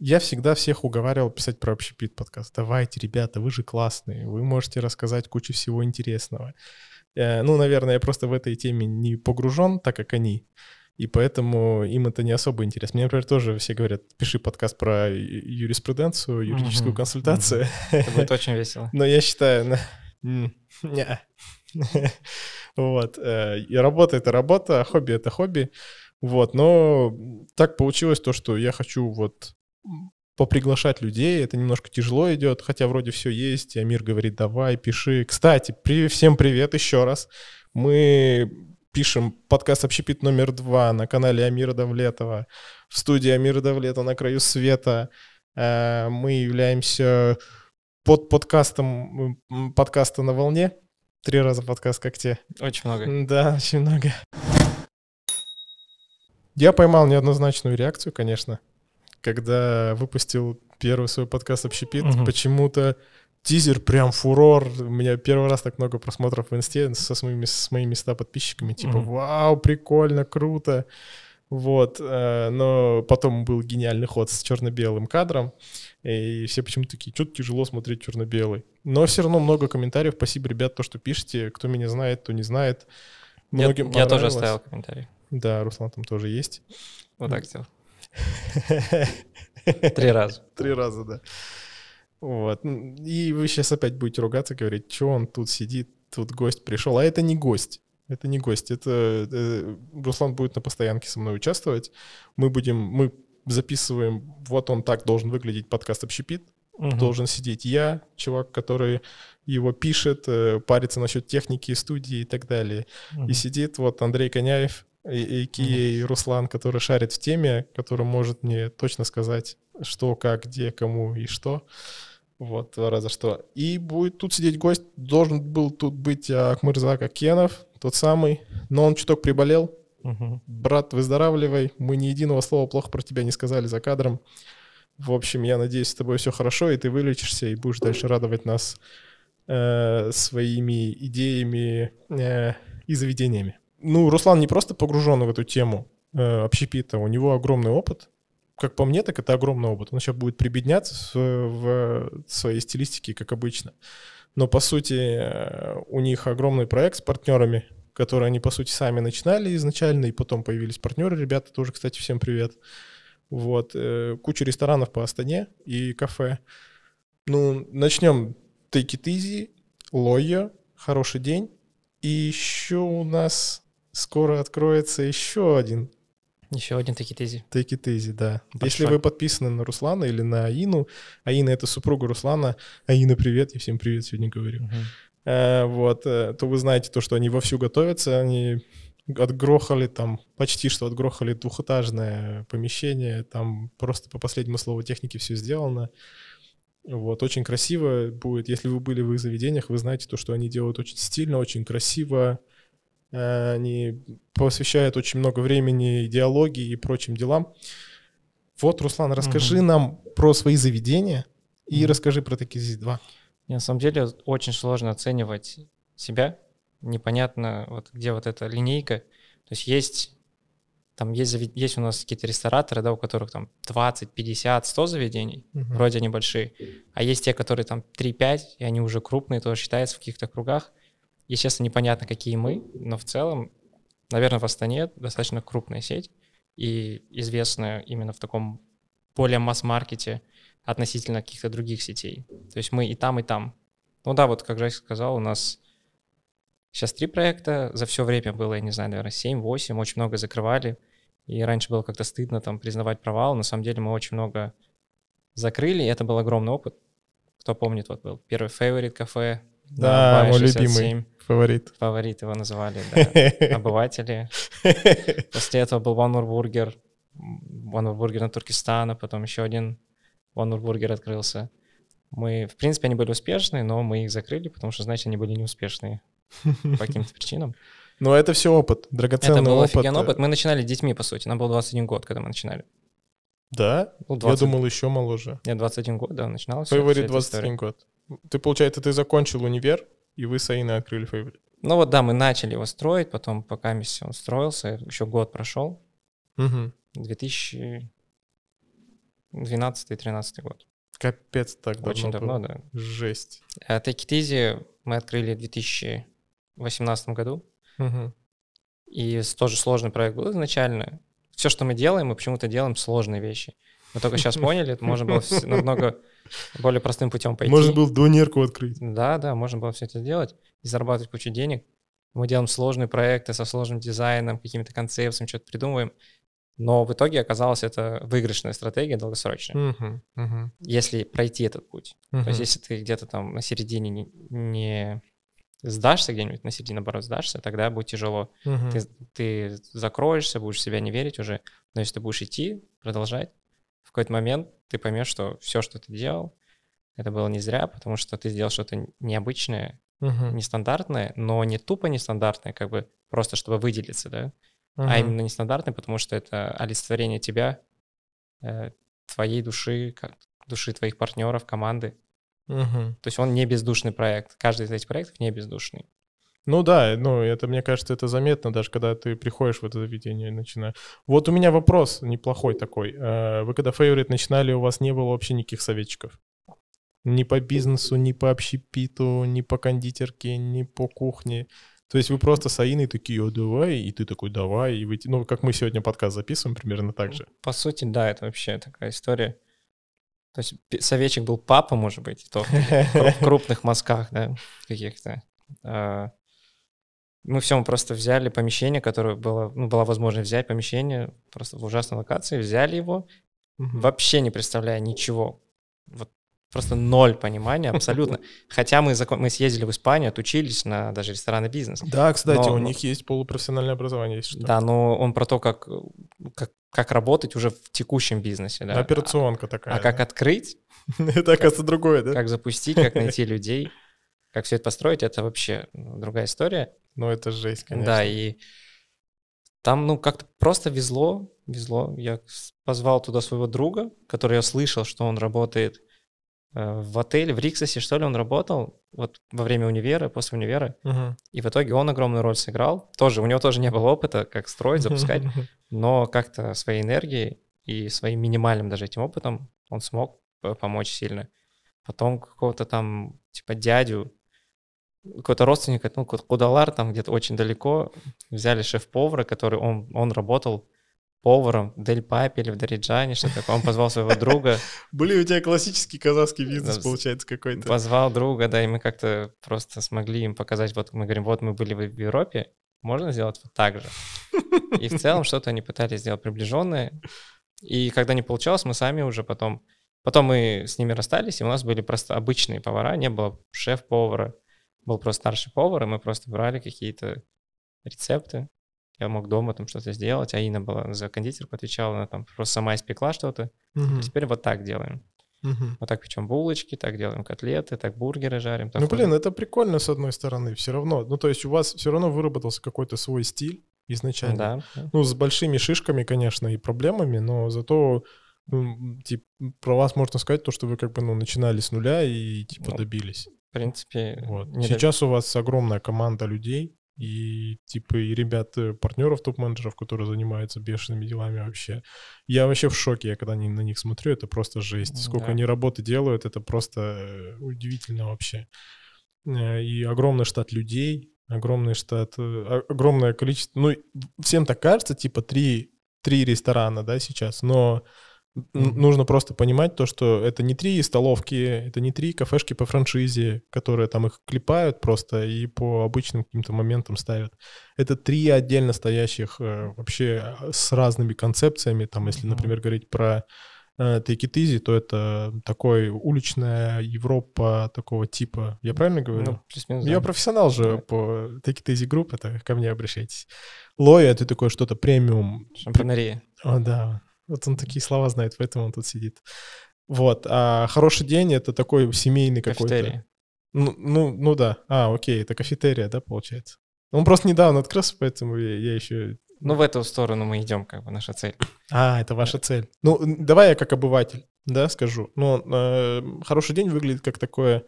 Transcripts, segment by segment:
Я всегда всех уговаривал писать про общепит подкаст. Давайте, ребята, вы же классные, вы можете рассказать кучу всего интересного. Э, ну, наверное, я просто в этой теме не погружен, так как они. И поэтому им это не особо интересно. Мне, например, тоже все говорят, пиши подкаст про юриспруденцию, юридическую консультацию. Это будет очень весело. Но я считаю. Вот. Э, и работа — это работа, а хобби — это хобби. Вот. Но так получилось то, что я хочу вот поприглашать людей, это немножко тяжело идет, хотя вроде все есть, и Амир говорит, давай, пиши. Кстати, при, всем привет еще раз. Мы пишем подкаст «Общепит номер два» на канале Амира Давлетова, в студии Амира Давлетова «На краю света». Э, мы являемся под подкастом подкаста «На волне». Три раза подкаст, как те. Очень много. Да, очень много. Я поймал неоднозначную реакцию, конечно когда выпустил первый свой подкаст «Общепит», угу. почему-то тизер прям фурор. У меня первый раз так много просмотров в инсте со, своими, с моими 100 подписчиками. Типа, угу. вау, прикольно, круто. Вот, э, но потом был гениальный ход с черно-белым кадром, и все почему-то такие, что-то тяжело смотреть черно-белый. Но все равно много комментариев, спасибо, ребят, то, что пишете, кто меня знает, кто не знает. Многим я, я тоже оставил комментарий. Да, Руслан там тоже есть. Вот так сделал. Три раза. Три раза, да. Вот. И вы сейчас опять будете ругаться, говорить, что он тут сидит, тут гость пришел. А это не гость. Это не гость. Это, это Руслан будет на постоянке со мной участвовать. Мы будем, мы записываем, вот он так должен выглядеть подкаст «Общепит». Угу. Должен сидеть я, чувак, который его пишет, э, парится насчет техники, студии и так далее. Угу. И сидит вот Андрей Коняев, и, и Руслан, который шарит в теме, который может мне точно сказать, что, как, где, кому и что. Вот, два раза что. И будет тут сидеть гость, должен был тут быть Акмырзак Акенов, тот самый, но он чуток приболел. Угу. Брат, выздоравливай, мы ни единого слова плохо про тебя не сказали за кадром. В общем, я надеюсь, с тобой все хорошо, и ты вылечишься, и будешь дальше радовать нас э, своими идеями э, и заведениями ну, Руслан не просто погружен в эту тему э, общепита, у него огромный опыт. Как по мне, так это огромный опыт. Он сейчас будет прибедняться в, в своей стилистике, как обычно. Но, по сути, э, у них огромный проект с партнерами, которые они, по сути, сами начинали изначально, и потом появились партнеры. Ребята тоже, кстати, всем привет. Вот. Э, куча ресторанов по Астане и кафе. Ну, начнем Take It Easy, Лоя, Хороший день. И еще у нас скоро откроется еще один. Еще один It Easy, да. Большой. Если вы подписаны на Руслана или на Аину, Аина — это супруга Руслана. Аина, привет, я всем привет сегодня говорю. Uh-huh. А, вот, э, то вы знаете то, что они вовсю готовятся, они отгрохали там, почти что отгрохали двухэтажное помещение, там просто по последнему слову техники все сделано. Вот, очень красиво будет. Если вы были в их заведениях, вы знаете то, что они делают очень стильно, очень красиво, они посвящают очень много времени идеологии и прочим делам. Вот, Руслан, расскажи угу. нам про свои заведения и угу. расскади про такие здесь два. На самом деле очень сложно оценивать себя. Непонятно, вот где вот эта линейка. То есть есть там есть, есть у нас какие-то рестораторы, да, у которых там 20, 50, 100 заведений, uh вроде они большие, а есть те, которые там 3-5, и они уже крупные, тоже считаются в каких-то кругах. Естественно, непонятно, какие мы, но в целом, наверное, в Астане достаточно крупная сеть и известная именно в таком более масс-маркете относительно каких-то других сетей. То есть мы и там, и там. Ну да, вот как Жайк сказал, у нас сейчас три проекта, за все время было, я не знаю, наверное, 7-8, очень много закрывали, и раньше было как-то стыдно там признавать провал, на самом деле мы очень много закрыли, и это был огромный опыт. Кто помнит, вот был первый Favorite кафе, да, мой любимый фаворит. Фаворит его называли, да. Обыватели. После этого был. One Burger на Туркестана, потом еще один Burger открылся. Мы, в принципе, они были успешные, но мы их закрыли, потому что, значит, они были неуспешные по каким-то причинам. Но это все опыт, драгоценный опыт. Это был опыт. офигенный опыт. Мы начинали детьми, по сути. Нам был 21 год, когда мы начинали. Да? Ну, 20... Я думал, еще моложе. Нет, 21 год, да, начиналось. Фаворит 21 год. Ты, получается, ты закончил универ, и вы с Аиной открыли Фейвори. Ну вот да, мы начали его строить, потом пока он строился, еще год прошел. Угу. 2000... 12-13 год. Капец так давно Очень давно, было. да. Жесть. А Take It Easy мы открыли в 2018 году. Мгм. И тоже сложный проект был изначально. Все, что мы делаем, мы почему-то делаем сложные вещи. Мы только сейчас поняли, это можно было намного более простым путем пойти. Можно было донерку открыть. Да, да, можно было все это сделать и зарабатывать кучу денег. Мы делаем сложные проекты со сложным дизайном, какими-то концепциями, что-то придумываем. Но в итоге оказалось это выигрышная стратегия долгосрочная, Мгм, мгм, если пройти этот путь. То мгм. есть если ты где-то там на середине не, не сдашься где-нибудь, на середине, наоборот, сдашься, тогда будет тяжело. Мгм. Ты, ты закроешься, будешь в себя не верить уже. Но если ты будешь идти, продолжать, в какой-то момент ты поймешь, что все, что ты делал, это было не зря, потому что ты сделал что-то необычное, Мгм. нестандартное, но не тупо нестандартное, как бы просто чтобы выделиться, да, а Мгм. именно нестандартное, потому что это олицетворение тебя, э, твоей души, как- души твоих партнеров, команды. Мгм. То есть он не бездушный проект. Каждый из этих проектов не бездушный. Ну да, ну это, мне кажется, это заметно, даже когда ты приходишь в это заведение и начинаешь. Вот у меня вопрос неплохой такой. Э, Вы когда Favorite начинали, у вас не было вообще никаких советчиков? Ни по бизнесу, ни по общепиту, ни по кондитерке, ни по кухне. То есть вы просто с Аиной такие, о, давай, и ты такой, давай, и вы, ну, как мы сегодня подкаст записываем, примерно так же. По сути, да, это вообще такая история. То есть советчик был папа, может быть, то в кру- в крупных мазках, да, каких-то. Мы все, мы просто взяли помещение, которое было, ну, была возможность взять помещение просто в ужасной локации, взяли его, Мгм. вообще не представляя ничего. Вот просто ноль понимания абсолютно. Хотя мы, закон- мы съездили в Испанию, отучились на даже ресторанный бизнес. Да, кстати, Но- у них есть полупрофессиональное образование, что. Да, но он про то, как, как, как работать уже в текущем бизнесе. Да. Операционка такая. А как да. открыть, Это, оказывается, другое, да? как запустить, как найти людей, как все это построить, это вообще ну, другая история. Ну, это жесть, конечно. Да, и там, ну, как-то просто везло, везло. Я позвал туда своего друга, который я слышал, что он работает э, в отеле, в Риксосе, что ли, он работал вот во время универа, после универа. Мгм. И в итоге он огромную роль сыграл. Тоже, у него тоже не было опыта, как строить, запускать. но как-то своей энергией и своим минимальным даже этим опытом он смог п- помочь сильно. Потом какого-то там, типа, дядю, какой-то родственника, ну, Кудалар там где-то очень далеко, взяли шеф-повара, который, он, он работал поваром в Дель Папе или в Дариджане, что такое. Он позвал своего друга, Были у тебя классический казахский бизнес, получается, какой-то. позвал друга, да, и мы как-то просто смогли им показать, вот мы говорим, вот мы были в в Европе, можно сделать вот так же. И в целом что-то они пытались сделать приближенное. И когда не получалось, мы сами уже потом... Потом мы с ними расстались, и у нас были просто обычные повара, не было шеф-повара, был просто старший повар, и мы просто брали какие-то рецепты. Я мог дома там что-то сделать, а Инна была за кондитерку отвечала, она там просто сама испекла что-то. Мгм. Теперь вот так делаем. Мгм. Вот так печем булочки, так делаем котлеты, так бургеры жарим. так Ну, блин, это прикольно, с одной стороны, все равно. Ну, то есть у вас все равно выработался какой-то свой стиль изначально. Да, да. Ну, с большими шишками, конечно, и проблемами, но зато, ну, типа, про вас можно сказать то, что вы как бы, ну, начинали с нуля и, типа, Ну, добились. В принципе, Вот. не Сейчас у вас огромная команда людей, и типа и ребят, э, партнеров, топ-менеджеров, которые занимаются бешеными делами вообще. Я вообще в шоке, я когда не- на них смотрю, это просто жесть. Сколько Да. они работы делают, это просто э, удивительно вообще. Э, И огромный штат людей, огромный штат, огромное количество, ну, всем так кажется, типа три, три ресторана, да, сейчас, но. Нужно просто понимать то, что это не три столовки, это не три кафешки по франшизе, которые там их клепают просто и по обычным каким-то моментам ставят. Это три отдельно стоящих э, вообще э, с разными концепциями. Там, если, например, говорить про э, Take It Easy, то это такой уличная Европа такого типа. Я правильно говорю? Ну, Я профессионал же Да. по Take It Easy Group, это ко мне обращайтесь. Лоя, это такое что-то премиум. Шампанерия. О, да. Вот он такие слова знает, поэтому он тут сидит. Вот. А хороший день это такой семейный какой-то. Кафетерия. Ну, ну, ну да. А, окей, это кафетерия, да, получается. Он просто недавно открылся, поэтому я, я еще... Ну, в эту сторону мы идем, как бы, наша цель. А, это ваша цель. Ну, давай я как обыватель, да, скажу. Ну, э, хороший день выглядит как такое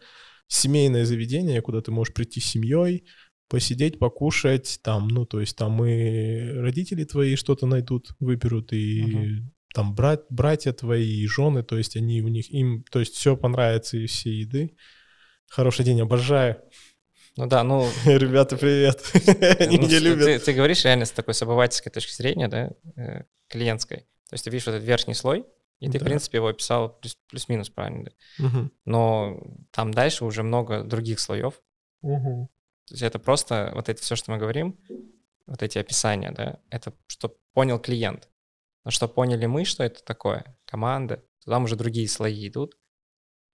семейное заведение, куда ты можешь прийти с семьей, посидеть, покушать, там, ну, то есть там и родители твои что-то найдут, выберут, и Мгм. там брат, братья твои и жены, то есть они у них, им, то есть все понравится и все еды. Хороший день, обожаю. Ну да, ну... Ребята, привет. Они ну, меня ты- любят. Ты, говоришь реально с такой с обывательской точки зрения, да, э, клиентской. То есть ты видишь вот этот верхний слой, и ты, в Да. принципе, его описал плюс- плюс-минус правильно. Мгм. Но там дальше уже много других слоев. Мгм. То есть это просто вот это все, что мы говорим, вот эти описания, да, это что понял клиент. Но что поняли мы, что это такое, команда, то там уже другие слои идут.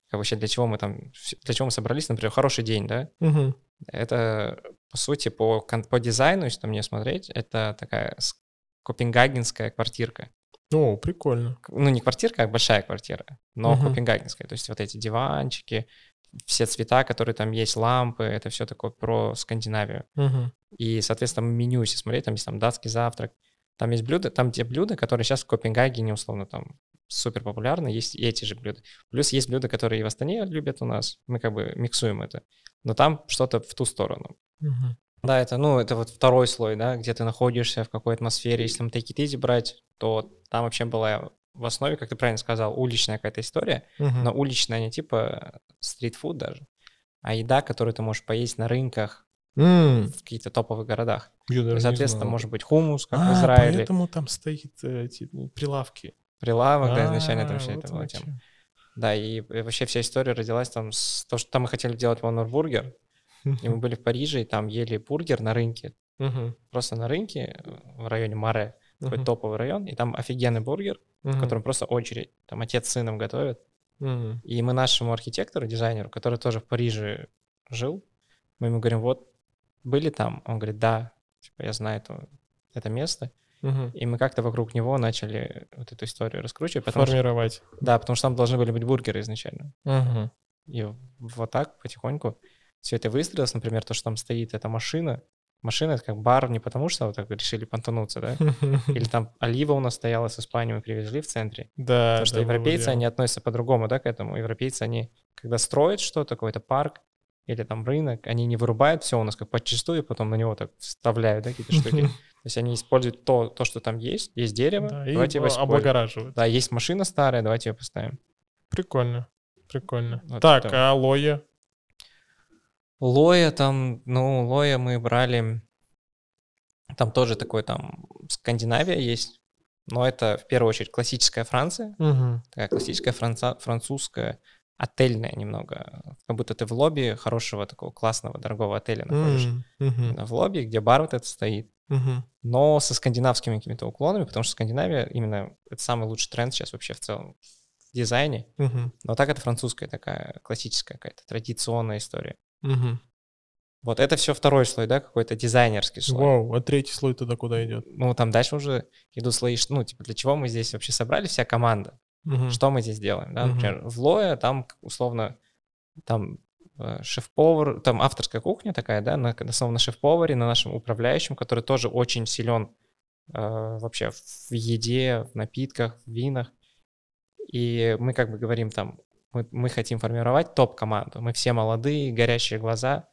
Как вообще для чего мы там, для чего мы собрались, например, хороший день, да, Мгм. это, по сути, по, по дизайну, если мне смотреть, это такая копенгагенская квартирка. О, прикольно. Ну, не квартирка, а большая квартира, но Мгм. копенгагенская. То есть вот эти диванчики, все цвета, которые там есть, лампы, это все такое про Скандинавию. Мгм. И, соответственно, меню, если смотреть, там есть там датский завтрак, там есть блюда, там те блюда, которые сейчас в Копенгагене, условно, там супер популярны, есть и эти же блюда. Плюс есть блюда, которые и в Астане любят у нас, мы как бы миксуем это, но там что-то в ту сторону. Мгм. Да, это, ну, это вот второй слой, да, где ты находишься, в какой атмосфере. Если там take it easy брать, то там вообще была в основе, как ты правильно сказал, уличная какая-то история, Мгм. но уличная не типа стритфуд даже, а еда, которую ты можешь поесть на рынках М, в каких-то топовых городах. я соответственно, может быть хумус, как в А, Израиле, поэтому там стоит э, эти ну, прилавки. прилавок, да, изначально это А, вообще вот это была тема. Да, и вообще вся история родилась там с того, что там мы хотели делать бургер, и мы были в Париже, и там ели бургер на рынке, просто на рынке э, в районе Маре, такой Мгм. топовый район, и там офигенный бургер, в Мгм. котором просто очередь, там отец с сыном готовят, Мгм. и мы нашему архитектору, дизайнеру, который тоже в Париже жил, мы ему говорим, вот, были там? Он говорит, да, типа, я знаю это, это место. Мгм. И мы как-то вокруг него начали вот эту историю раскручивать. Потому что, Формировать. да, потому что там должны были быть бургеры изначально. Мгм. И вот так потихоньку все это выстроилось. Например, то, что там стоит эта машина. Машина — это как бар не потому, что вот так решили понтануться, да? Или там олива у нас стояла с Испании, мы привезли в центре. Да, Потому что да, европейцы, они относятся по-другому, да, к этому. Европейцы, они, когда строят что-то, какой-то парк или там рынок, они не вырубают все у нас как подчистую, потом на него так вставляют, да, какие-то штуки. То есть они используют то, то, что там есть. Есть дерево, Да, давайте его облагораживают. Да, есть машина старая, давайте ее поставим. Прикольно. Прикольно. Вот так, это. а Лоя? Лоя там, ну, Лоя мы брали, там тоже такой там Скандинавия есть, но это в первую очередь классическая Франция, Мгм. такая классическая франца- французская, отельная немного, как будто ты в лобби хорошего такого классного дорогого отеля находишься. Мгм, Именно в лобби, где бар вот этот стоит, мгм. но со скандинавскими какими-то уклонами, потому что Скандинавия именно это самый лучший тренд сейчас вообще в целом в дизайне. Мгм. Но так это французская такая классическая какая-то традиционная история. Мгм. Вот это все второй слой, да, какой-то дизайнерский слой. Вау, а третий слой тогда куда идет? Ну, там дальше уже идут слои, ну, типа, для чего мы здесь вообще собрали, вся команда, Мгм. что мы здесь делаем, да, Мгм. например, в Лое там, условно, там э, шеф-повар, там авторская кухня такая, да, на, основана на шеф-поваре, на нашем управляющем, который тоже очень силен э, вообще в еде, в напитках, в винах, и мы как бы говорим там, мы, мы хотим формировать топ-команду, мы все молодые, горящие глаза,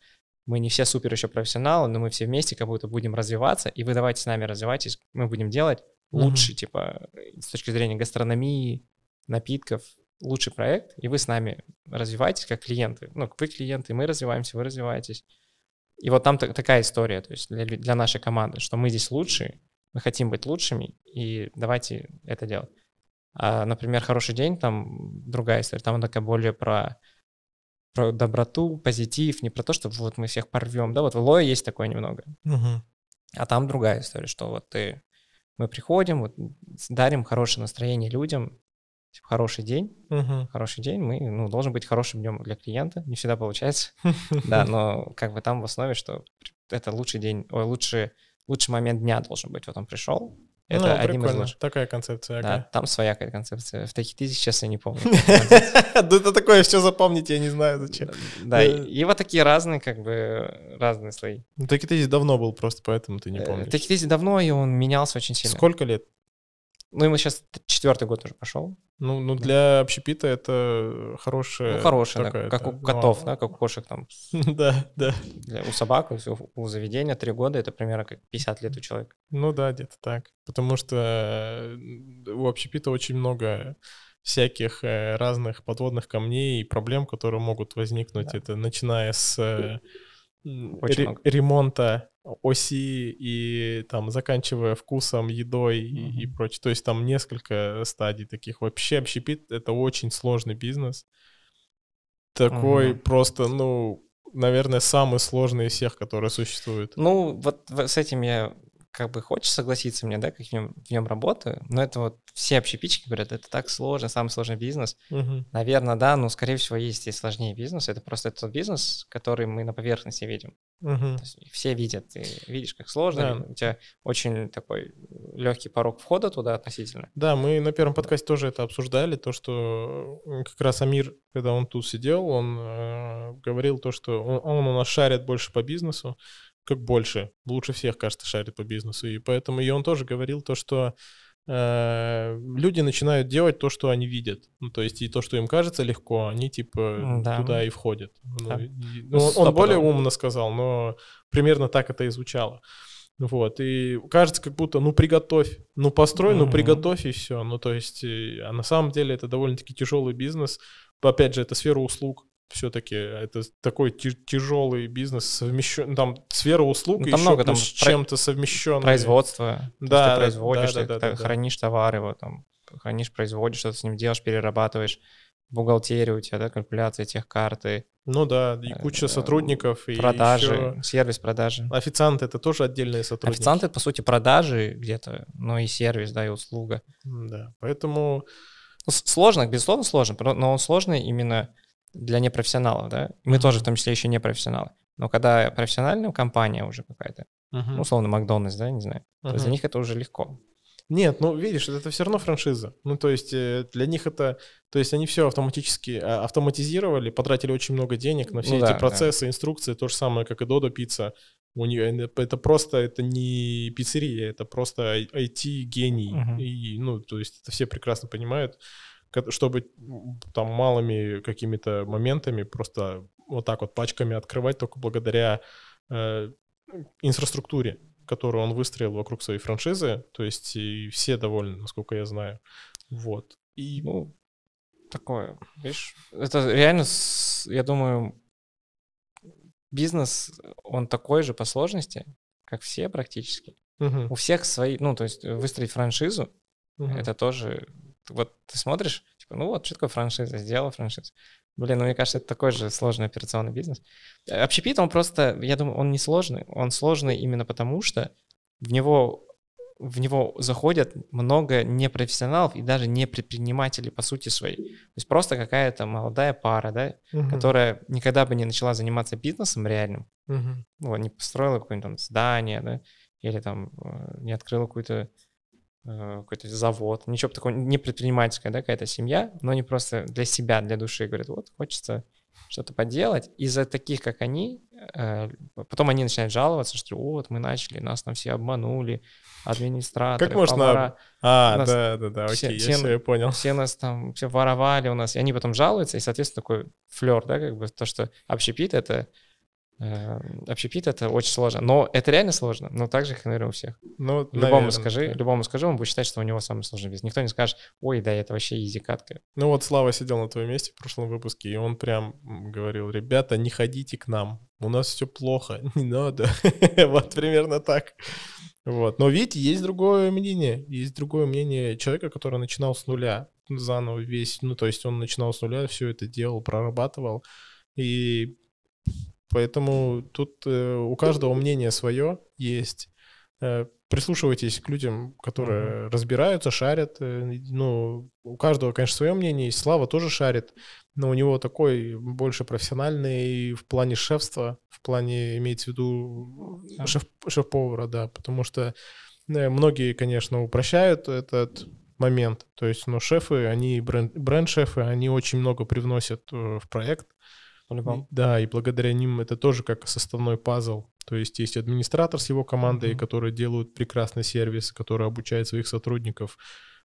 мы не все супер еще профессионалы, но мы все вместе как будто будем развиваться, и вы давайте с нами развивайтесь, мы будем делать Мгм. лучший, типа, с точки зрения гастрономии, напитков, лучший проект, и вы с нами развиваетесь как клиенты. Ну, вы клиенты, мы развиваемся, вы развиваетесь. И вот там та- такая история, то есть для, для нашей команды, что мы здесь лучшие, мы хотим быть лучшими, и давайте это делать. А, например, «Хороший день», там другая история, там она такая более про, про доброту, позитив, не про то, что вот мы всех порвем, да, вот в Лое есть такое немного. Мгм. А там другая история, что вот ты, мы приходим, вот дарим хорошее настроение людям, типа, хороший день, Мгм. хороший день, мы, ну, должен быть хорошим днем для клиента, не всегда получается, да, но как бы там в основе, что это лучший день, ой, лучший, лучший момент дня должен быть, вот он пришел, это Ну, одним из прикольно. лучших. Такая концепция. Да, ага. там своя какая-то концепция. В таких тысяч сейчас я не помню. Да это такое все запомнить, я не знаю зачем. Да, и и вот такие разные, как бы, разные слои. Ну, так ты здесь давно был просто, поэтому ты не Э, помнишь. Таких давно, и он менялся очень сильно. Сколько лет? Ну, ему сейчас четвертый год уже пошел. Ну, ну для общепита это хорошая... Ну, хорошая, да, как у ну, котов, а- да, как у кошек там. Да, да. Для- у собак, у, у заведения три года, это примерно как 50 лет у человека. Ну да, где-то так. Потому что э, у общепита очень много всяких э, разных подводных камней и проблем, которые могут возникнуть. Да. Это начиная с э, Очень ремонта оси и там заканчивая вкусом, едой и, и Мгм. прочее. То есть там несколько стадий таких. Вообще общепит — это очень сложный бизнес. Такой Мгм. просто, ну, наверное, самый сложный из всех, которые существуют. Ну, вот с этим я как бы хочешь согласиться мне, да, как в нем, в нем работаю, но это вот все общепитчики говорят, это так сложно, самый сложный бизнес. Мгм. Наверное, да, но, скорее всего, есть и сложнее бизнес. Это просто тот бизнес, который мы на поверхности видим. Есть все видят, ты видишь, как сложно, Да. у тебя очень такой легкий порог входа туда относительно. Да, мы на первом подкасте тоже это обсуждали, то, что как раз Амир, когда он тут сидел, он э, говорил то, что он, он у нас шарит больше по бизнесу, как больше, лучше всех, кажется, шарит по бизнесу, и поэтому и он тоже говорил то, что э, люди начинают делать то, что они видят, ну, то есть и то, что им кажется легко, они типа да. туда и входят. Ну, Да. и- ну, он- более умно сказал, но примерно так это и звучало. Вот, и кажется, как будто, ну, приготовь, ну, построй, ну, приготовь, и все. Ну, то есть, а на самом деле это довольно-таки тяжелый бизнес. Опять же, это сфера услуг все-таки. Это такой тяжелый бизнес, совмещен, там сфера услуг Ну, там еще много, там с чем-то совмещенное. Производство. Да, да, ты производишь, да, ты да, та- да, да. хранишь товар его, там, хранишь, производишь, что-то с ним делаешь, перерабатываешь. Бухгалтерия у тебя, да, калькуляция тех карты, Ну да, и Э, куча сотрудников, и продажи, еще- сервис продажи. Официанты — это тоже отдельные сотрудники. Официанты, по сути, продажи где-то, но и сервис, да, и услуга. Да, поэтому... Ну, Сложно, безусловно, сложно, но он сложный именно для непрофессионалов, да. Мы Мгм. тоже, в том числе, еще не профессионалы. Но когда профессиональная компания уже какая-то, Мгм. ну, условно, Макдональдс, да, не знаю, то есть для них это уже легко. Нет, ну видишь, это все равно франшиза. Ну, то есть э, для них это, то есть они все автоматически а, автоматизировали, потратили очень много денег на все Ну эти да, да. процессы, инструкции, то же самое, как и Додо пицца. У нее это просто, это не пиццерия, это просто IT-гений. Мгм. И, ну, то есть это все прекрасно понимают, чтобы там малыми какими-то моментами просто вот так вот пачками открывать только благодаря э, инфраструктуре, которую он выстроил вокруг своей франшизы. То есть и все довольны, насколько я знаю. Вот. И Ну, такое, видишь, это реально, я думаю, бизнес, он такой же по сложности, как все практически. Мгм, У всех свои, ну, то есть выстроить франшизу, мгм. это тоже, вот ты смотришь, типа, ну вот, что такое франшиза, сделал франшизу. Блин, ну мне кажется, это такой же сложный операционный бизнес. Общепит, он просто, я думаю, он не сложный. Он сложный именно потому, что в него, в него заходят много непрофессионалов и даже не предпринимателей по сути своей. То есть просто какая-то молодая пара, да, Мгм, которая никогда бы не начала заниматься бизнесом реальным, ну, вот, не построила какое-нибудь там здание, да, или там э, не открыла какую-то какой-то завод, ничего такого, не предпринимательская, да, какая-то семья, но они просто для себя, для души говорят, вот, хочется что-то поделать. Из-за таких, как они, э, потом они начинают жаловаться, что вот, мы начали, нас там все обманули, администраторы, Как можно повара, А, нас да, да, да, окей, все я все, понял. все нас там, все воровали у нас, и они потом жалуются, и, соответственно, такой флер, да, как бы то, что общепит — это э, общепит — это очень сложно. Но это реально сложно, но так же, как, наверное, у всех. Ну, Любому наверно, скажи, да. любому скажи, он будет считать, что у него самый сложный бизнес. Никто не скажет, ой, да, это вообще изи катка. Ну вот Слава сидел на твоем месте в прошлом выпуске, и он прям говорил, ребята, не ходите к нам, у нас все плохо, не надо. Вот примерно так. Вот. Но видите, есть другое мнение. Есть другое мнение человека, который начинал с нуля заново весь, ну то есть он начинал с нуля, все это делал, прорабатывал. И поэтому тут э, у каждого мнение свое есть. Э, прислушивайтесь к людям, которые разбираются, шарят. э, Ну, у каждого, конечно, свое мнение есть. Слава тоже шарит, но у него такой больше профессиональный в плане шефства, в плане, имеется в виду, шеф, шеф-повара, да, потому что многие, конечно, упрощают этот момент. То есть, но шефы, они бренд, бренд-шефы, они очень много привносят в проект. По-любому. Да, и благодаря ним это тоже как составной пазл. То есть есть администратор с его командой, Мгм. которые делают прекрасный сервис, который обучает своих сотрудников.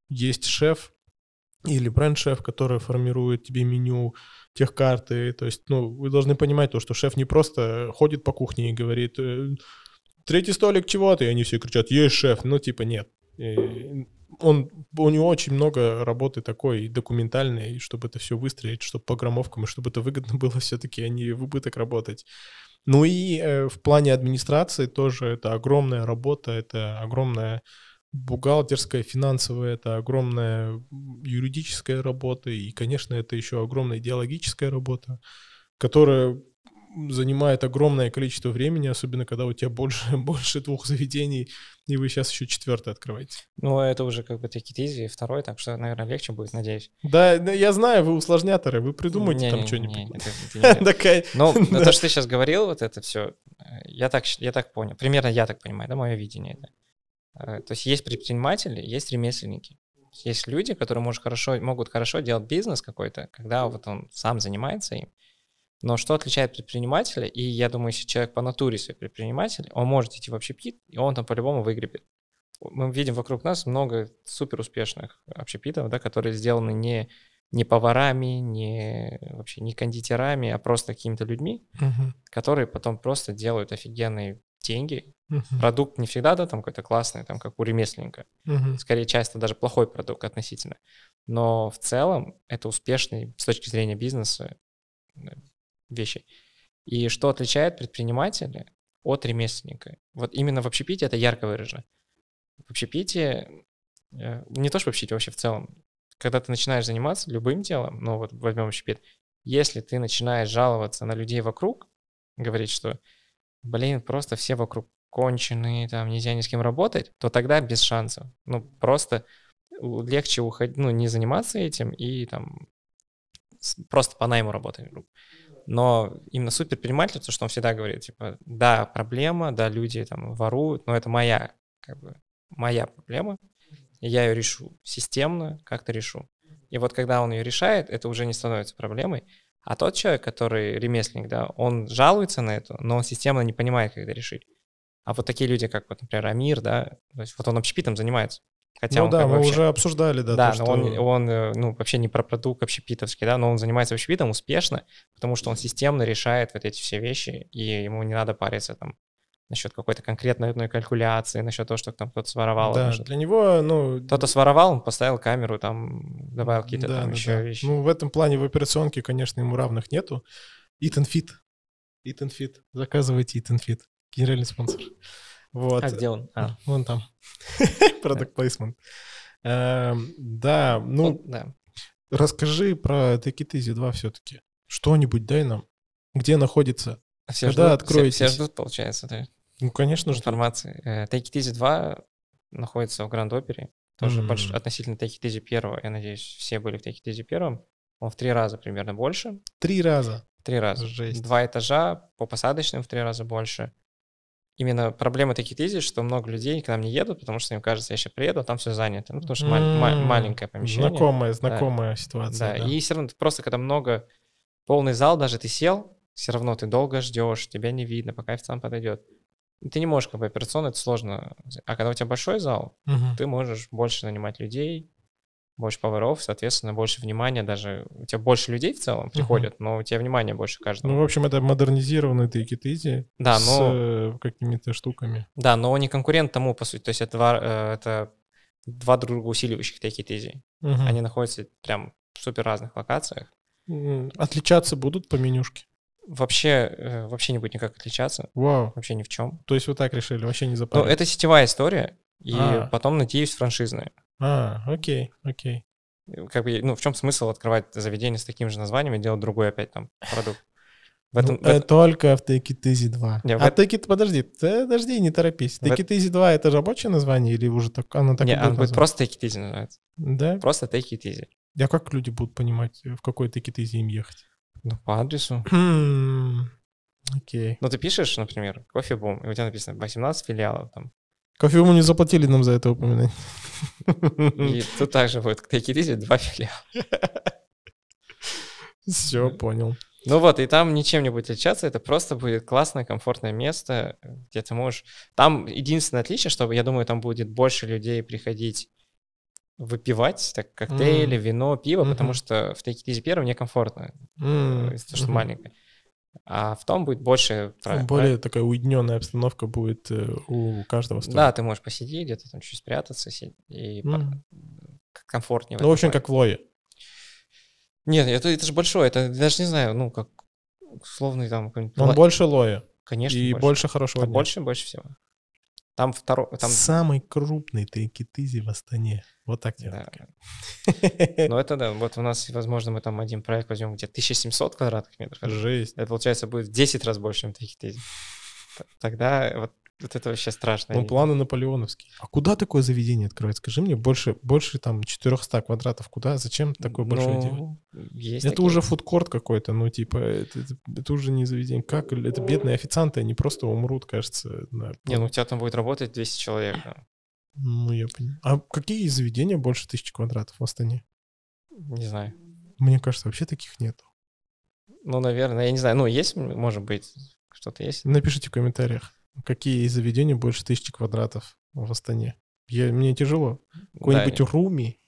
есть шеф или бренд-шеф, который формирует тебе меню, тех карты. То есть, ну, вы должны понимать то, что шеф не просто ходит по кухне и говорит, «Э, третий столик чего-то, и они все кричат, есть шеф. Ну, типа, нет. И он, у него очень много работы такой документальной, чтобы это все выстроить, чтобы по граммовкам, и чтобы это выгодно было все-таки, а не в убыток работать. Ну и э, в плане администрации тоже это огромная работа, это огромная бухгалтерская, финансовая, это огромная юридическая работа, и, конечно, это еще огромная идеологическая работа, которая занимает огромное количество времени, особенно когда у тебя больше, больше двух заведений, и вы сейчас еще четвертое открываете. Ну, это уже как бы такие изи, второй, так что, наверное, легче будет, надеюсь. Да, я знаю, вы усложняторы, вы придумайте не, там не, что-нибудь. Не, Ну, то, что ты сейчас говорил, вот это все, я так, я так понял, примерно я так понимаю, да, мое видение это. Э, то есть есть предприниматели, есть ремесленники. Есть люди, которые может хорошо, могут хорошо делать бизнес какой-то, когда вот он сам занимается им, но что отличает предпринимателя, и я думаю, если человек по натуре свой предприниматель, он может идти в общепит, и он там по-любому выгребет. Мы видим вокруг нас много супер успешных общепитов, да, которые сделаны не, не поварами, не вообще не кондитерами, а просто какими-то людьми, uh-huh. которые потом просто делают офигенные деньги. Uh-huh. Продукт не всегда, да, там какой-то классный, там как у ремесленника. Uh-huh. Скорее, часто даже плохой продукт относительно. Но в целом это успешный с точки зрения бизнеса вещи. И что отличает предпринимателя от ремесленника? Вот именно в общепите это ярко выражено. В общепите, э, не то что в общепите, вообще в целом, когда ты начинаешь заниматься любым делом, ну вот возьмем общепит, если ты начинаешь жаловаться на людей вокруг, говорить, что, блин, просто все вокруг конченые, там нельзя ни с кем работать, то тогда без шансов. Ну, просто легче уходить, ну, не заниматься этим и там просто по найму работать. Но именно суперпредприниматель, то, что он всегда говорит, типа, да, проблема, да, люди там воруют, но это моя, как бы, моя проблема, и я ее решу системно, как-то решу. И вот когда он ее решает, это уже не становится проблемой. А тот человек, который ремесленник, да, он жалуется на это, но он системно не понимает, как это решить. А вот такие люди, как, вот, например, Амир, да, то есть вот он общепитом занимается. Хотя ну да, мы вообще... уже обсуждали, да. Да, то, но что... он, он э, ну, вообще не про продукт общепитовский, да, но он занимается общепитом успешно, потому что он системно решает вот эти все вещи, и ему не надо париться там насчет какой-то конкретной одной калькуляции, насчет того, что там кто-то своровал. Да, для него, ну... Кто-то своровал, он поставил камеру, там добавил какие-то да, там да, еще да. вещи. Ну, в этом плане в операционке, конечно, ему равных нету. Eat and Fit. Eat and Fit. Заказывайте Eat and Fit. Генеральный спонсор. Вот. А где он? А. Вон там. Product placement. Эм, да, ну, расскажи про Easy 2 все-таки. Что-нибудь дай нам. Где находится? Все Когда ждут, откроетесь? Все, все ждут, получается, да? Ну, конечно же. Информации. Э, Take It Easy 2 находится в Гранд Опере. Тоже mm-hmm. больше, относительно Take It Easy 1. Я надеюсь, все были в Take It Easy 1. Он в три раза примерно больше. Три раза? Три раза. Жесть. Два этажа, по посадочным в три раза больше именно проблема таких тезис, что много людей к нам не едут, потому что им кажется, я сейчас приеду, а там все занято. Ну, потому что mm-hmm. ма- маленькое помещение. Знакомая, знакомая да. ситуация. Да. да, и все равно просто, когда много, полный зал, даже ты сел, все равно ты долго ждешь, тебя не видно, пока официант подойдет. ты не можешь, как бы операционно, это сложно. А когда у тебя большой зал, uh-huh. ты можешь больше нанимать людей, больше поваров, соответственно, больше внимания даже. У тебя больше людей в целом приходят, uh-huh. но у тебя внимание больше каждого. Ну, в общем, это it easy да, с но... э, какими-то штуками. Да, но не конкурент тому, по сути. То есть это два, э, это два друг друга усиливающих easy. Uh-huh. Они находятся прям в супер разных локациях. Отличаться будут по менюшке? Вообще, э, вообще не будет никак отличаться. Вау. Вообще ни в чем. То есть вы так решили, вообще не запарить? Ну, это сетевая история, и а. потом, надеюсь, франшизная. А, окей, окей. Как бы, ну, в чем смысл открывать заведение с таким же названием и делать другой опять там продукт? В этом, ну, в этом... Только в Easy 2. Не, а в... It, подожди, подожди, не торопись. Take It Easy 2 это рабочее название или уже так, оно так Не, оно будет просто Take It Easy называется. Да? Просто Take It Easy. А как люди будут понимать, в какой Easy им ехать? Ну, по адресу. Окей. Okay. Ну, ты пишешь, например, кофе-бум, и у тебя написано 18 филиалов там. Кофеуму не заплатили нам за это упоминание. И тут также будет Take два филиала. Все, понял. Ну вот, и там ничем не будет отличаться, это просто будет классное, комфортное место, где ты можешь... Там единственное отличие, что я думаю, там будет больше людей приходить выпивать, так коктейли, М. вино, пиво, потому Мгм. что в Take It Easy первом некомфортно, э, из-за того, что мгм. маленькая. А в том будет больше... про- Более такая уединенная обстановка будет э, у каждого стола. Да, ты можешь посидеть где-то там чуть спрятаться си- и к- комфортнее. Ну, в общем, этом как в Лое. плане. Нет, это, это же большое, это даже не знаю, ну, как условный там... Он ла- больше Лоя. Конечно, И больше. больше хорошего Там дня. больше, больше всего. Там второй... Там, Самый крупный тейкитизи в Астане. Вот так тебе. да. Ну, это да. Вот у нас, возможно, мы там один проект возьмем, где 1700 квадратных метров. Жесть. это, получается, будет в 10 раз больше, чем Take It Easy. Т- Тогда вот, вот это вообще страшно. Ну, И- планы наполеоновские. А куда такое заведение открывать? Скажи мне, больше, больше там 400 квадратов. Куда? Зачем такое большое делать? Ну, Есть Это такие. уже фудкорт какой-то, ну, типа, это, это- это уже не заведение. Как? Это бедные официанты, они просто умрут, кажется. на- Не, ну у тебя там будет работать 200 человек. да. Ну, я понимаю. А какие заведения больше тысячи квадратов в Астане? Не знаю. Мне кажется, вообще таких нет. Ну, наверное, я не знаю. Ну, есть, может быть, что-то есть. Напишите в комментариях, какие заведения больше тысячи квадратов в Астане. Я, мне тяжело. Какой-нибудь Да, Руми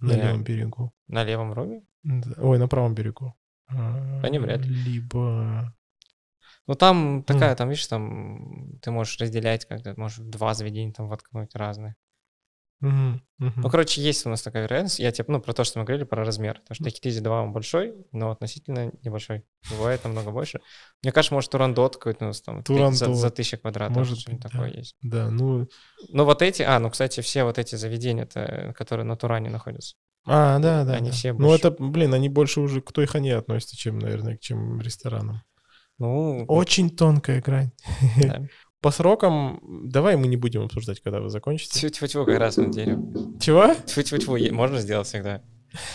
на Да. левом берегу. на левом руме. Да. Ой, на правом берегу. А, Они вряд ли. Либо... Ну, там такая, там, видишь, там ты можешь разделять как-то, можешь два заведения там воткнуть разные. Мгм, мгм. Ну, короче, есть у нас такая вероятность. Я тебе, ну, про то, что мы говорили, про размер. Потому что Easy 2 он большой, но относительно небольшой. Бывает намного больше. Мне кажется, может, Турандот какой-то у нас там за, за тысячу квадратов. Может что-нибудь быть, такое да. есть. Да, ну... Ну, вот эти, а, ну, кстати, все вот эти заведения, которые на Туране находятся. А, да, да. Они да. все Ну, больше. это, блин, они больше уже к той хане относятся, чем, наверное, к чем ресторанам. Ну, Очень тонкая грань. да. По срокам, давай мы не будем обсуждать, когда вы закончите. Тьфу-тьфу-тьфу, как раз на дерево. Чего? Тьфу-тьфу-тьфу, можно сделать всегда.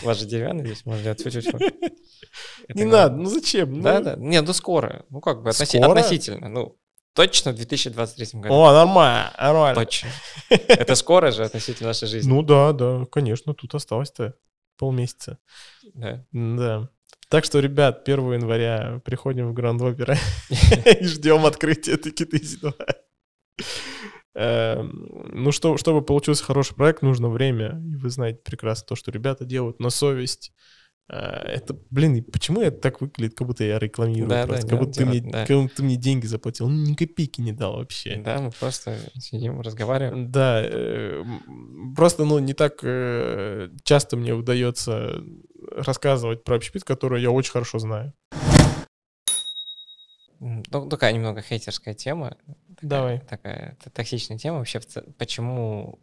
У вас же деревянный здесь, можно сделать тьфу-тьфу-тьфу. Не надо, ну зачем? Ну, Да, да. Не, ну скоро. Ну как бы относительно. Ну, точно в 2023 году. О, нормально, нормально. Точно. Это скоро же относительно нашей жизни. Ну да, да, конечно, тут осталось-то полмесяца. Да. Да. Так что, ребят, 1 января приходим в Гранд Опера и ждем открытия Take Eat Easy 2. Эм, Ну, что, чтобы получился хороший проект, нужно время. И вы знаете прекрасно то, что ребята делают на совесть. Э, Это, блин, почему это так выглядит, как будто я рекламирую Да, просто, да, как будто ты мне, делать, да. как будто ты мне деньги заплатил. Ну, ни копейки не дал вообще. Да, мы просто сидим, разговариваем. Да, э, просто, ну, не так э, часто мне удается рассказывать про общепит, который я очень хорошо знаю. Ну, такая немного хейтерская тема. Такая- Давай. Такая токсичная тема. Вообще, почему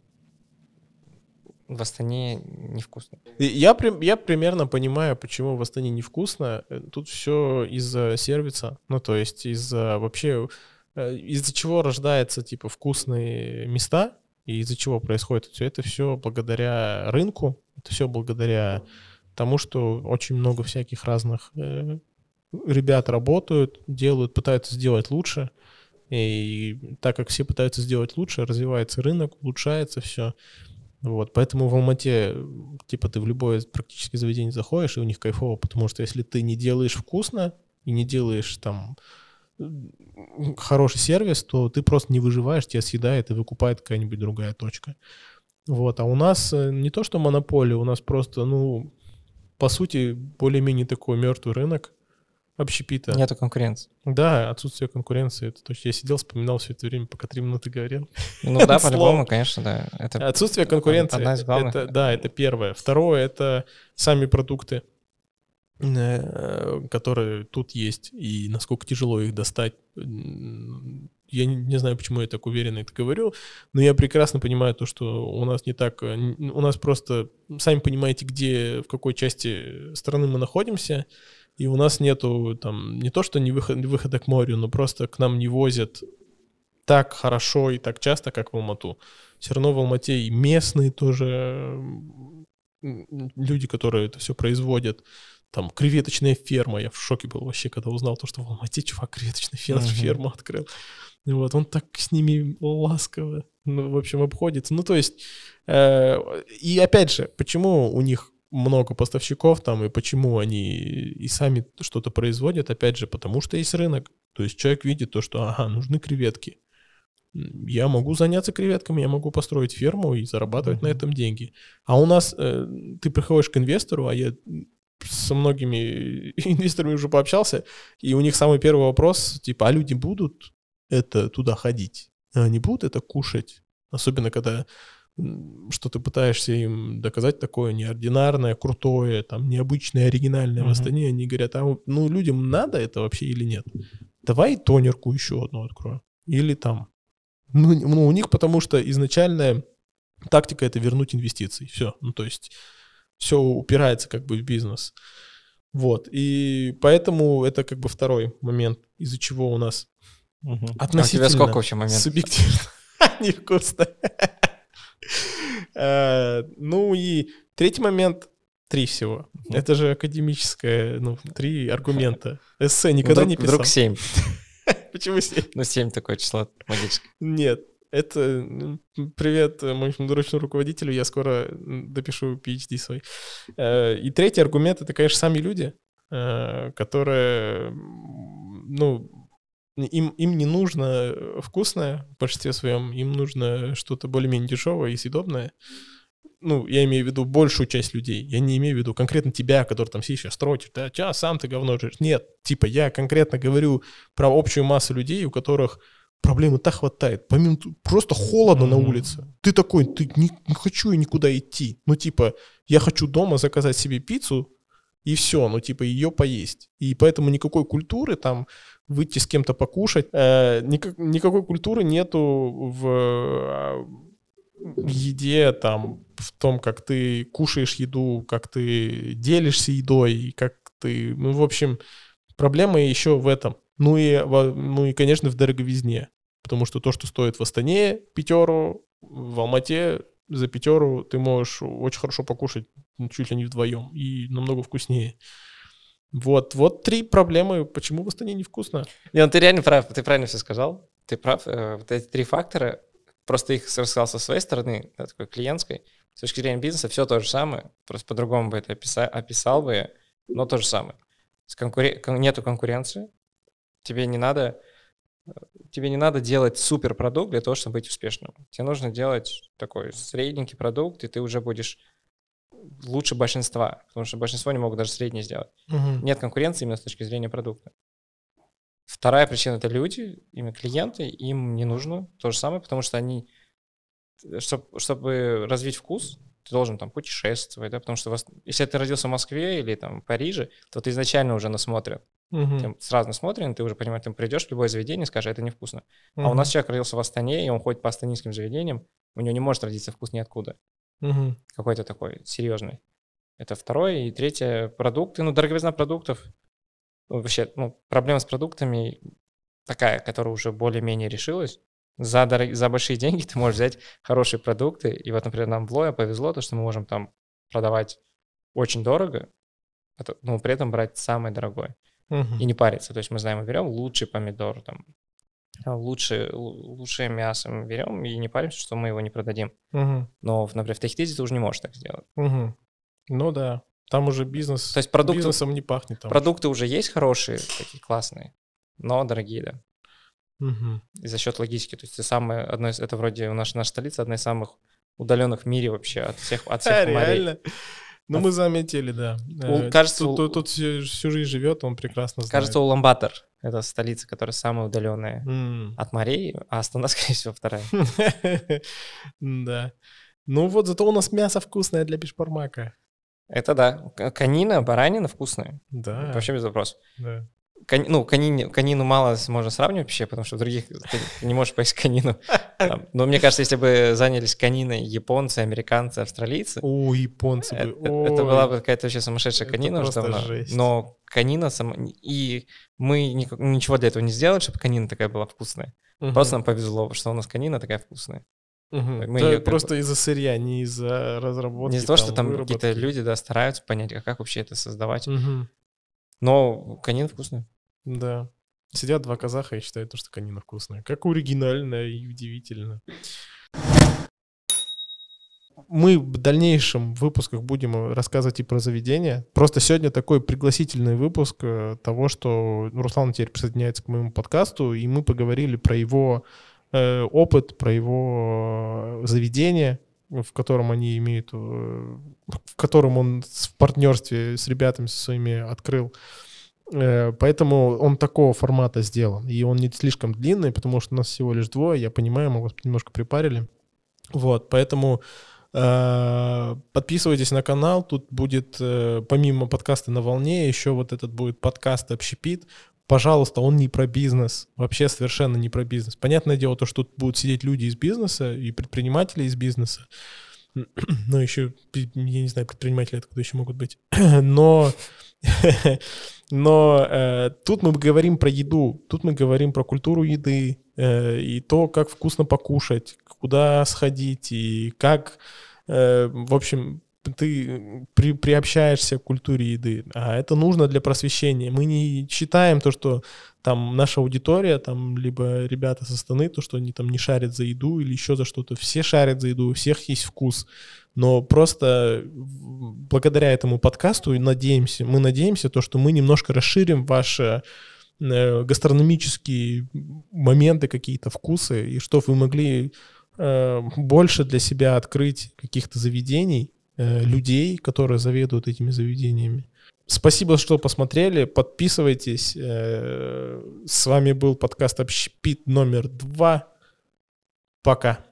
в Астане невкусно? Я, я примерно понимаю, почему в Астане невкусно. Э, Тут все из-за сервиса. Ну, то есть из-за вообще... э, Из-за чего рождаются, типа, вкусные места, и из-за чего происходит все это все благодаря рынку, это все благодаря тому, что очень много всяких разных э, ребят работают, делают, пытаются сделать лучше. И так как все пытаются сделать лучше, развивается рынок, улучшается все. Вот, поэтому в Алмате, типа, ты в любое практически заведение заходишь, и у них кайфово, потому что если ты не делаешь вкусно и не делаешь там хороший сервис, то ты просто не выживаешь, тебя съедает и выкупает какая-нибудь другая точка. Вот, а у нас э, не то что монополия, у нас просто, ну, по сути, более-менее такой мертвый рынок общепита. Нету конкуренции. Да, отсутствие конкуренции, это точно. Я сидел, вспоминал все это время, пока три минуты говорил. Ну да, по-любому, конечно, да. Это Отсутствие конкуренции. одна из главных. Это, да, это первое. Второе это сами продукты, э, которые тут есть, и насколько тяжело их достать. Я не, не знаю, почему я так уверенно это говорю, но я прекрасно понимаю то, что у нас не так, э, у нас просто, сами понимаете, где, в какой части страны мы находимся, и у нас нету там не то, что не выход, выхода к морю, но просто к нам не возят так хорошо и так часто, как в Алмату. Все равно в Алмате и местные тоже люди, которые это все производят. Там креветочная ферма. Я в шоке был вообще, когда узнал то, что в Алмате чувак креветочную фер- Мгм. ферму открыл. Вот, он так с ними ласково, ну, в общем, обходится. Ну, то есть, э, и опять же, почему у них много поставщиков там, и почему они и сами что-то производят, опять же, потому что есть рынок. То есть человек видит то, что, ага, нужны креветки. я могу заняться креветками, я могу построить ферму и зарабатывать mm-hmm. на этом деньги. А у нас э, ты приходишь к инвестору, а я со многими инвесторами уже пообщался, и у них самый первый вопрос, типа, а люди будут это туда ходить? Они будут это кушать? Особенно, когда что ты пытаешься им доказать такое неординарное, крутое, там, необычное, оригинальное mm-hmm. восстание, они говорят, а ну людям надо это вообще или нет? Давай тонерку еще одну открою. Или там. Ну, ну у них потому что изначальная тактика это вернуть инвестиции. Все. Ну, то есть все упирается как бы в бизнес. Вот. И поэтому это как бы второй момент, из-за чего у нас угу. относительно а у тебя сколько вообще моментов? субъективно невкусно. Э, ну и третий момент, три всего. Это же академическое, ну, три аргумента. Эссе никогда не писал. Вдруг семь. Почему семь? Ну, семь такое число магическое. Нет, это привет моему научному руководителю, я скоро допишу PhD свой. Э, и третий аргумент — это, конечно, сами люди, э, которые, ну, им, им не нужно вкусное в большинстве своем, им нужно что-то более-менее дешевое и съедобное. Ну, я имею в виду большую часть людей. Я не имею в виду конкретно тебя, который там сидишь, строчишь, да, ча, сам ты говно жрешь. Нет, типа я конкретно говорю про общую массу людей, у которых проблемы так хватает. Помимо просто холодно mm-hmm. на улице. Ты такой, ты не, не хочу я никуда идти. Ну, типа, я хочу дома заказать себе пиццу, и все, ну, типа, ее поесть. И поэтому никакой культуры там выйти с кем-то покушать, э, никак, никакой культуры нету в, э, в еде, там, в том, как ты кушаешь еду, как ты делишься едой, как ты, ну, в общем, проблема еще в этом. Ну и, ну и, конечно, в дороговизне. Потому что то, что стоит в Астане пятеру, в Алмате за пятеру ты можешь очень хорошо покушать чуть ли не вдвоем и намного вкуснее. Вот, вот три проблемы, почему в Астане невкусно. Не, ну ты реально прав, ты правильно все сказал. Ты прав. Э, вот эти три фактора, просто их рассказал со своей стороны, да, такой клиентской. С точки зрения бизнеса все то же самое, просто по-другому бы это описал, описал бы, но то же самое. С конкурен... Нету конкуренции, Тебе не надо, тебе не надо делать супер продукт для того, чтобы быть успешным. Тебе нужно делать такой средненький продукт, и ты уже будешь лучше большинства, потому что большинство не могут даже средний сделать. Угу. Нет конкуренции именно с точки зрения продукта. Вторая причина — это люди, именно клиенты, им не нужно то же самое, потому что они, чтобы, чтобы развить вкус, ты должен там путешествовать, да, потому что вас, если ты родился в Москве или там в Париже, то ты изначально уже насмотрен. Угу. Ты сразу насмотрен, ты уже понимаешь, ты придешь в любое заведение и скажешь, это невкусно. Угу. А у нас человек родился в Астане, и он ходит по астанинским заведениям, у него не может родиться вкус ниоткуда. Угу. Какой-то такой серьезный. Это второе. И третье, продукты. Ну, дороговизна продуктов. Ну, вообще, ну, проблема с продуктами такая, которая уже более-менее решилась за, дорог... за большие деньги ты можешь взять хорошие продукты. И вот, например, нам в Лоя повезло, то, что мы можем там продавать очень дорого, но при этом брать самый дорогой угу. и не париться. То есть мы знаем, мы берем лучший помидор, там, лучшее, лучшее мясо мы берем и не паримся, что мы его не продадим. Угу. Но, например, в Техтизе ты уже не можешь так сделать. Угу. Ну да. Там уже бизнес, То есть продукты, бизнесом не пахнет. Там продукты уже есть хорошие, такие классные, но дорогие, да. Угу. И за счет логистики. То есть это самое, одно из, это вроде у нас, наша столица одна из самых удаленных в мире вообще от всех, от всех морей. Реально? Ну, мы заметили, да. У, э, кажется, тут, тут, тут всю, всю жизнь живет, он прекрасно знает. Кажется, Уламбатор — это столица, которая самая удаленная mm. от морей, а Астана, скорее всего, вторая. Да. Ну вот зато у нас мясо вкусное для бишбармака. Это да. Конина, баранина вкусная. Да. Вообще без вопросов. Да. Кон, ну, конин, конину мало можно сравнивать вообще, потому что других ты не можешь поесть конину. Но мне кажется, если бы занялись кониной японцы, американцы, австралийцы... О, японцы бы. Это, это была бы какая-то вообще сумасшедшая конина уже давно. Жесть. Но конина сама... И мы ничего для этого не сделали, чтобы конина такая была вкусная. Угу. Просто нам повезло, что у нас конина такая вкусная. Угу. Мы ее, просто бы... из-за сырья, не из-за разработки. Не из-за того, что там какие-то люди да, стараются понять, а как вообще это создавать. Угу. Но конина вкусная. Да. Сидят два казаха и считают, что конина вкусная. Как оригинально и удивительно. Мы в дальнейшем выпусках будем рассказывать и про заведения. Просто сегодня такой пригласительный выпуск э, того, что Руслан теперь присоединяется к моему подкасту, и мы поговорили про его э, опыт, про его заведение, в котором они имеют, э, в котором он в партнерстве с ребятами со своими открыл. Э, поэтому он такого формата сделан. И он не слишком длинный, потому что у нас всего лишь двое. Я понимаю, мы вас немножко припарили. Вот, поэтому э, подписывайтесь на канал. Тут будет, помимо подкаста «На волне», еще вот этот будет подкаст «Общепит». Пожалуйста, он не про бизнес, вообще совершенно не про бизнес. Понятное дело, то, что тут будут сидеть люди из бизнеса и предприниматели из бизнеса. Ну, еще, я не знаю, предприниматели откуда еще могут быть. Но Но э, тут мы говорим про еду, тут мы говорим про культуру еды э, и то, как вкусно покушать, куда сходить и как, э, в общем, ты при, приобщаешься к культуре еды, а это нужно для просвещения. Мы не считаем то, что там наша аудитория, там либо ребята со стороны, то, что они там не шарят за еду или еще за что-то. Все шарят за еду, у всех есть вкус. Но просто благодаря этому подкасту надеемся, мы надеемся, то, что мы немножко расширим ваши э, гастрономические моменты, какие-то вкусы, и что вы могли э, больше для себя открыть каких-то заведений, людей, которые заведуют этими заведениями. Спасибо, что посмотрели. Подписывайтесь. С вами был подкаст «Общепит» номер два. Пока.